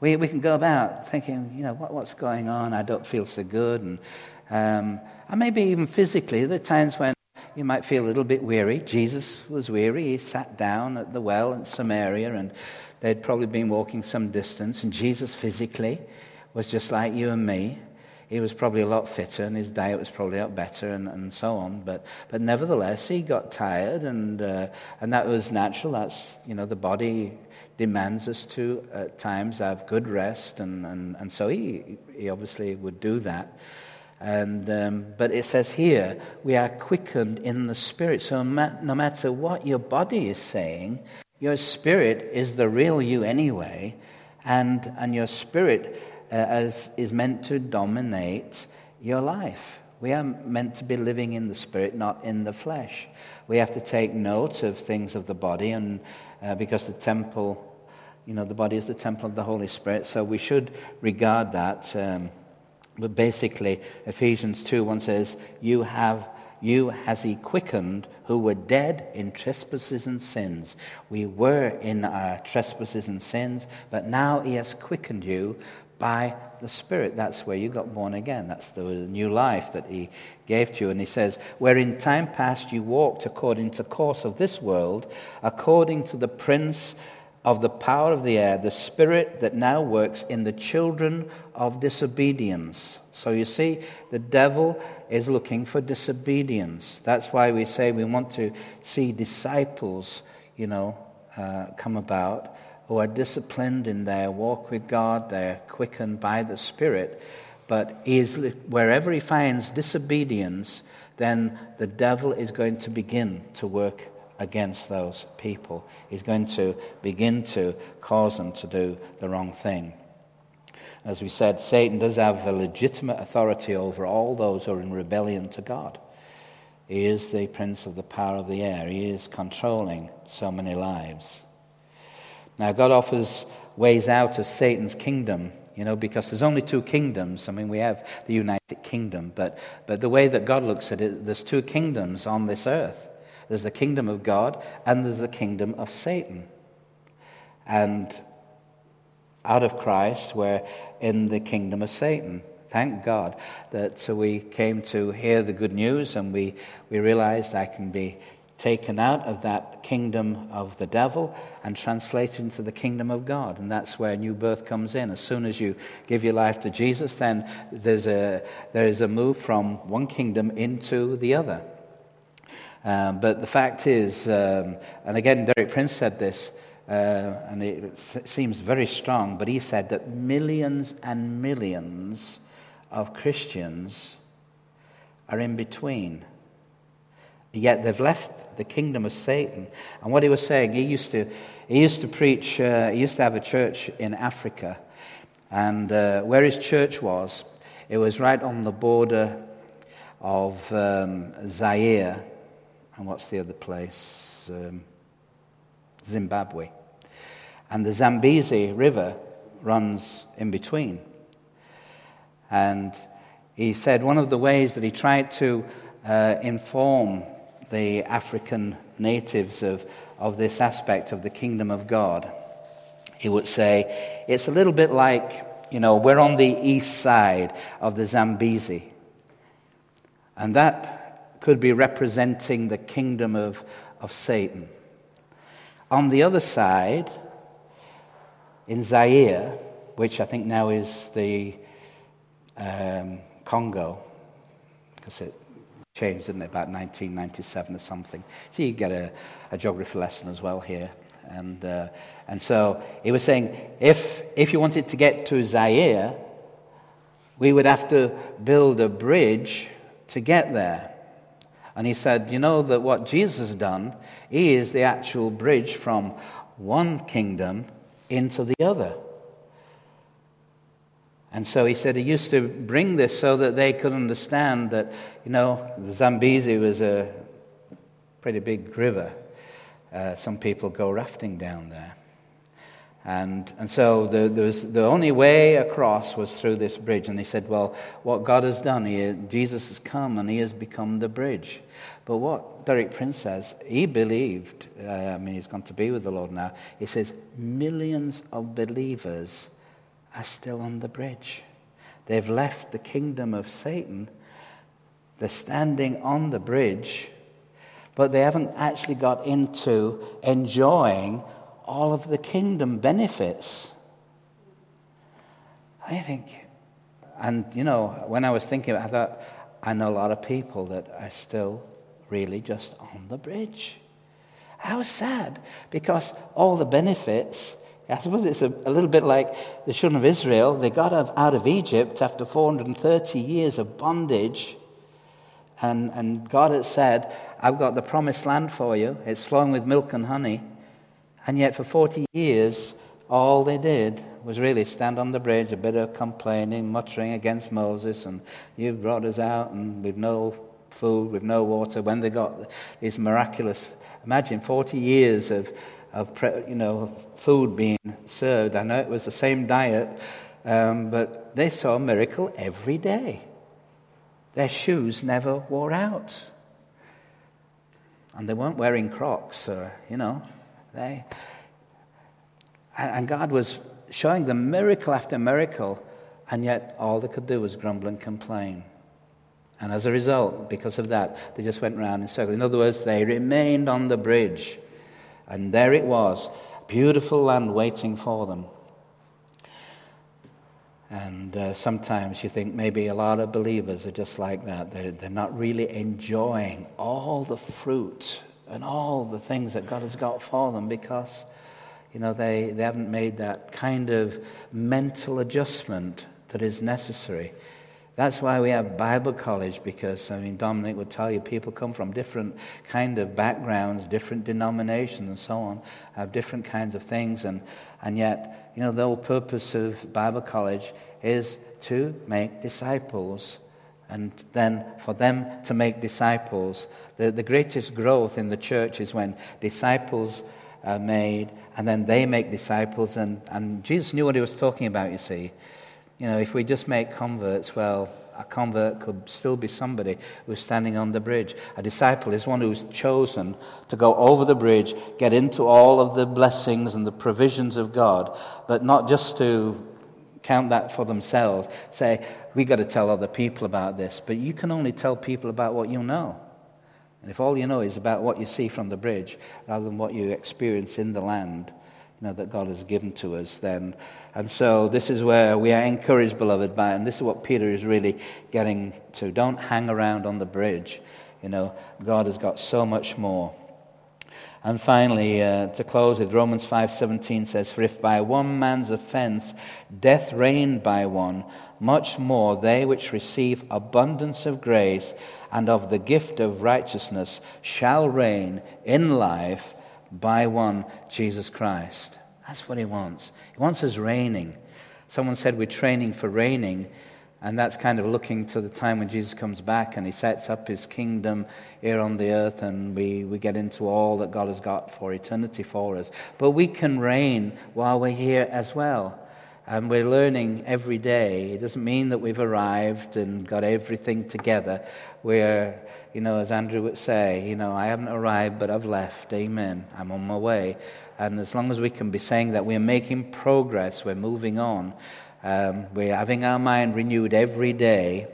We, we can go about thinking, you know, what, what's going on? I don't feel so good. And, um, and maybe even physically, there are times when you might feel a little bit weary. Jesus was weary. He sat down at the well in Samaria, and they'd probably been walking some distance. And Jesus physically was just like you and me he was probably a lot fitter and his diet was probably a lot better and, and so on. But, but nevertheless, he got tired and, uh, and that was natural. That's, you know, the body demands us to at times have good rest and, and, and so he, he obviously would do that. And, um, but it says here, we are quickened in the spirit. So no matter what your body is saying, your spirit is the real you anyway. And, and your spirit as is meant to dominate your life. We are meant to be living in the spirit, not in the flesh. We have to take note of things of the body, and uh, because the temple, you know, the body is the temple of the Holy Spirit, so we should regard that. Um, but basically, Ephesians 2 1 says, You have you has he quickened who were dead in trespasses and sins. We were in our trespasses and sins, but now he has quickened you by the Spirit. That's where you got born again. That's the new life that He gave to you. And He says, Where in time past you walked according to the course of this world, according to the prince of the power of the air, the spirit that now works in the children of disobedience. So you see, the devil is looking for disobedience. That's why we say we want to see disciples, you know, uh, come about who are disciplined in their walk with God, they're quickened by the Spirit. But is, wherever he finds disobedience, then the devil is going to begin to work against those people. He's going to begin to cause them to do the wrong thing. As we said, Satan does have a legitimate authority over all those who are in rebellion to God. He is the prince of the power of the air, he is controlling so many lives. Now, God offers ways out of Satan's kingdom, you know, because there's only two kingdoms. I mean, we have the United Kingdom, but, but the way that God looks at it, there's two kingdoms on this earth there's the kingdom of God, and there's the kingdom of Satan. And out of Christ, we're in the kingdom of Satan. Thank God that we came to hear the good news and we, we realized I can be taken out of that kingdom of the devil and translated into the kingdom of God. And that's where new birth comes in. As soon as you give your life to Jesus, then there's a, there is a move from one kingdom into the other. Um, but the fact is, um, and again, Derek Prince said this, uh, and it seems very strong, but he said that millions and millions of Christians are in between. Yet they've left the kingdom of Satan. And what he was saying, he used to, he used to preach, uh, he used to have a church in Africa. And uh, where his church was, it was right on the border of um, Zaire and what's the other place? Um, Zimbabwe. And the Zambezi River runs in between. And he said one of the ways that he tried to uh, inform the African natives of, of this aspect of the kingdom of God, he would say, it's a little bit like, you know, we're on the east side of the Zambezi. And that could be representing the kingdom of, of Satan. On the other side, in Zaire, which I think now is the um, Congo, because it changed, didn't it, about 1997 or something. So you get a, a geography lesson as well here. And, uh, and so he was saying if, if you wanted to get to Zaire, we would have to build a bridge to get there. And he said, You know that what Jesus has done, is the actual bridge from one kingdom into the other. And so he said he used to bring this so that they could understand that, you know, the Zambezi was a pretty big river. Uh, some people go rafting down there. And, and so the, the only way across was through this bridge. And he said, Well, what God has done, he, Jesus has come and he has become the bridge. But what Derek Prince says, he believed, uh, I mean, he's gone to be with the Lord now. He says, millions of believers are still on the bridge. They've left the kingdom of Satan. They're standing on the bridge, but they haven't actually got into enjoying all of the kingdom benefits. I think, and you know, when I was thinking, I thought, I know a lot of people that are still really just on the bridge. How sad, because all the benefits, I suppose it's a, a, little bit like the children of Israel. They got out of Egypt after 430 years of bondage. And, and God had said, I've got the promised land for you. It's flowing with milk and honey. And yet, for 40 years, all they did was really stand on the bridge, a bit of complaining, muttering against Moses, and you brought us out, and we've no food, we've no water. When they got these miraculous, imagine 40 years of, of you know, food being served. I know it was the same diet, um, but they saw a miracle every day. Their shoes never wore out. And they weren't wearing Crocs, or, you know, they, and God was showing them miracle after miracle, and yet all they could do was grumble and complain. And as a result, because of that, they just went round in circles. In other words, they remained on the bridge. And there it was, beautiful land waiting for them. And uh, sometimes you think maybe a lot of believers are just like that. They're, they're not really enjoying all the fruit and all the things that God has got for them because, you know, they, they haven't made that kind of mental adjustment that is necessary. That's why we have Bible college because, I mean, Dominic would tell you people come from different kind of backgrounds, different denominations and so on, have different kinds of things. And, and yet, you know, the whole purpose of Bible college is to make disciples and then for them to make disciples. The, the greatest growth in the church is when disciples are made and then they make disciples. And, and Jesus knew what he was talking about, you see. You know, if we just make converts, well, a convert could still be somebody who's standing on the bridge. A disciple is one who's chosen to go over the bridge, get into all of the blessings and the provisions of God, but not just to count that for themselves. Say, we've got to tell other people about this. But you can only tell people about what you know. And if all you know is about what you see from the bridge rather than what you experience in the land, you know, that God has given to us, then. And so this is where we are encouraged, beloved, by, and this is what Peter is really getting to. Don't hang around on the bridge. You know, God has got so much more. And finally, uh, to close with Romans 5:17 says, "For if by one man's offense death reigned by one, much more they which receive abundance of grace and of the gift of righteousness shall reign in life by one Jesus Christ." That's what he wants. He wants us reigning. Someone said we're training for reigning. And that's kind of looking to the time when Jesus comes back and he sets up his kingdom here on the earth and we, we get into all that God has got for eternity for us. But we can reign while we're here as well. And we're learning every day. It doesn't mean that we've arrived and got everything together. We're, you know, as Andrew would say, you know, I haven't arrived, but I've left. Amen. I'm on my way. And as long as we can be saying that we're making progress, we're moving on, um, we're having our mind renewed every day.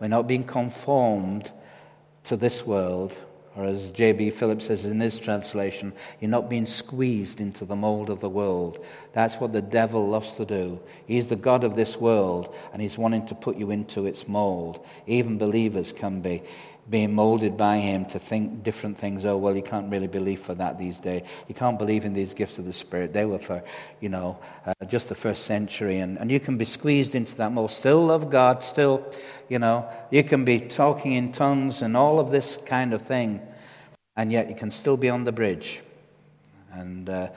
We're not being conformed to this world. Or as J.B. Phillips says in his translation, you're not being squeezed into the mold of the world. That's what the devil loves to do. He's the God of this world, and he's wanting to put you into its mold. Even believers can be being molded by him to think different things. Oh, well, you can't really believe for that these days. You can't believe in these gifts of the Spirit. They were for, you know, uh, just the first century. And, and you can be squeezed into that mold. Still love God, still, you know, you can be talking in tongues and all of this kind of thing, and yet you can still be on the bridge. And uh,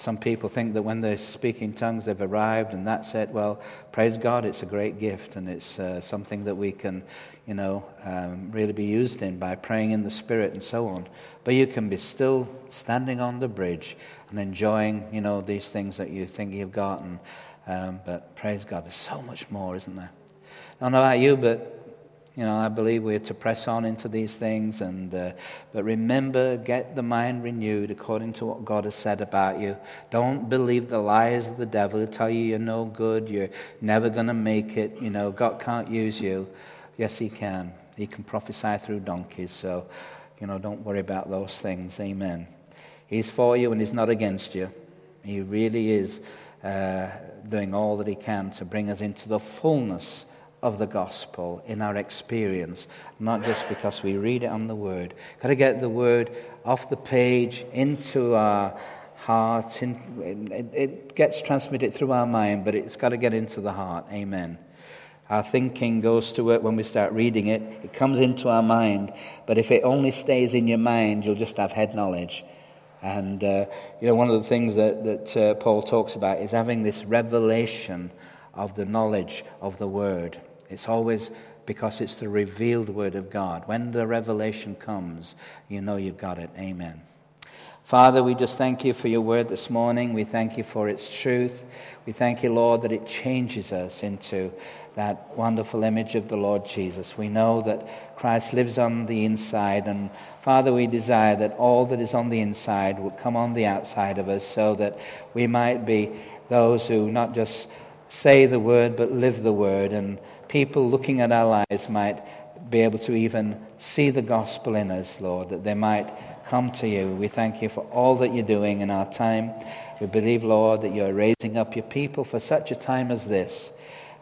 some people think that when they speak in tongues, they've arrived and that's it. Well, praise God, it's a great gift and it's uh, something that we can, you know, um, really be used in by praying in the Spirit and so on. But you can be still standing on the bridge and enjoying, you know, these things that you think you've gotten. Um, but praise God, there's so much more, isn't there? I don't know about you, but you know, I believe we're to press on into these things, and uh, but remember, get the mind renewed according to what God has said about you. Don't believe the lies of the devil who tell you you're no good, you're never going to make it. You know, God can't use you. Yes, He can. He can prophesy through donkeys. So, you know, don't worry about those things. Amen. He's for you and He's not against you. He really is uh, doing all that He can to bring us into the fullness of the gospel in our experience, not just because we read it on the word. Got to get the word off the page into our heart. It, it gets transmitted through our mind, but it's got to get into the heart. Amen. Our thinking goes to it when we start reading it. It comes into our mind, but if it only stays in your mind, you'll just have head knowledge. And, uh, you know, one of the things that, that uh, Paul talks about is having this revelation of the knowledge of the Word. It's always because it's the revealed Word of God. When the revelation comes, you know you've got it. Amen. Father, we just thank you for your word this morning. We thank you for its truth. We thank you, Lord, that it changes us into that wonderful image of the Lord Jesus. We know that Christ lives on the inside, and Father, we desire that all that is on the inside will come on the outside of us so that we might be those who not just say the word but live the word and people looking at our lives might be able to even see the gospel in us, Lord, that they might come to you. We thank you for all that you're doing in our time. We believe, Lord, that you're raising up your people for such a time as this.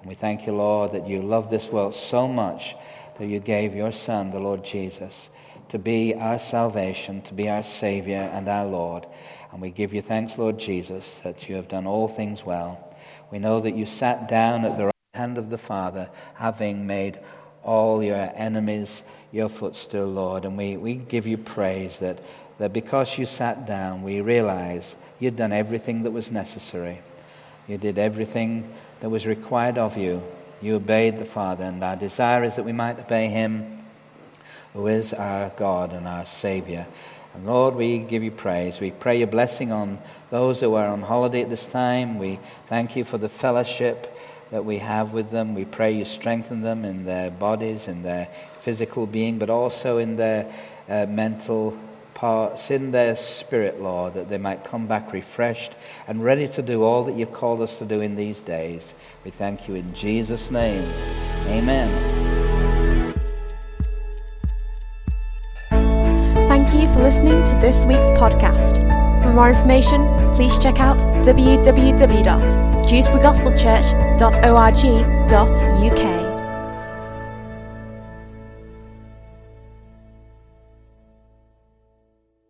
And we thank you, Lord, that you love this world so much that you gave your Son, the Lord Jesus, to be our salvation, to be our Savior and our Lord. And we give you thanks, Lord Jesus, that you have done all things well. We know that you sat down at the hand of the Father, having made all your enemies your footstool, Lord. And we, we give you praise that, that because you sat down, we realize you'd done everything that was necessary. You did everything that was required of you. You obeyed the Father, and our desire is that we might obey him, who is our God and our Savior. And Lord, we give you praise. We pray your blessing on those who are on holiday at this time. We thank you for the fellowship that we have with them. We pray you strengthen them in their bodies, in their physical being, but also in their uh, mental parts, in their spirit, Lord, that they might come back refreshed and ready to do all that you've called us to do in these days. We thank you in Jesus' name. Amen. Thank you for listening to this week's podcast. For more information, please check out www.dewsburygospelchurch.org.uk.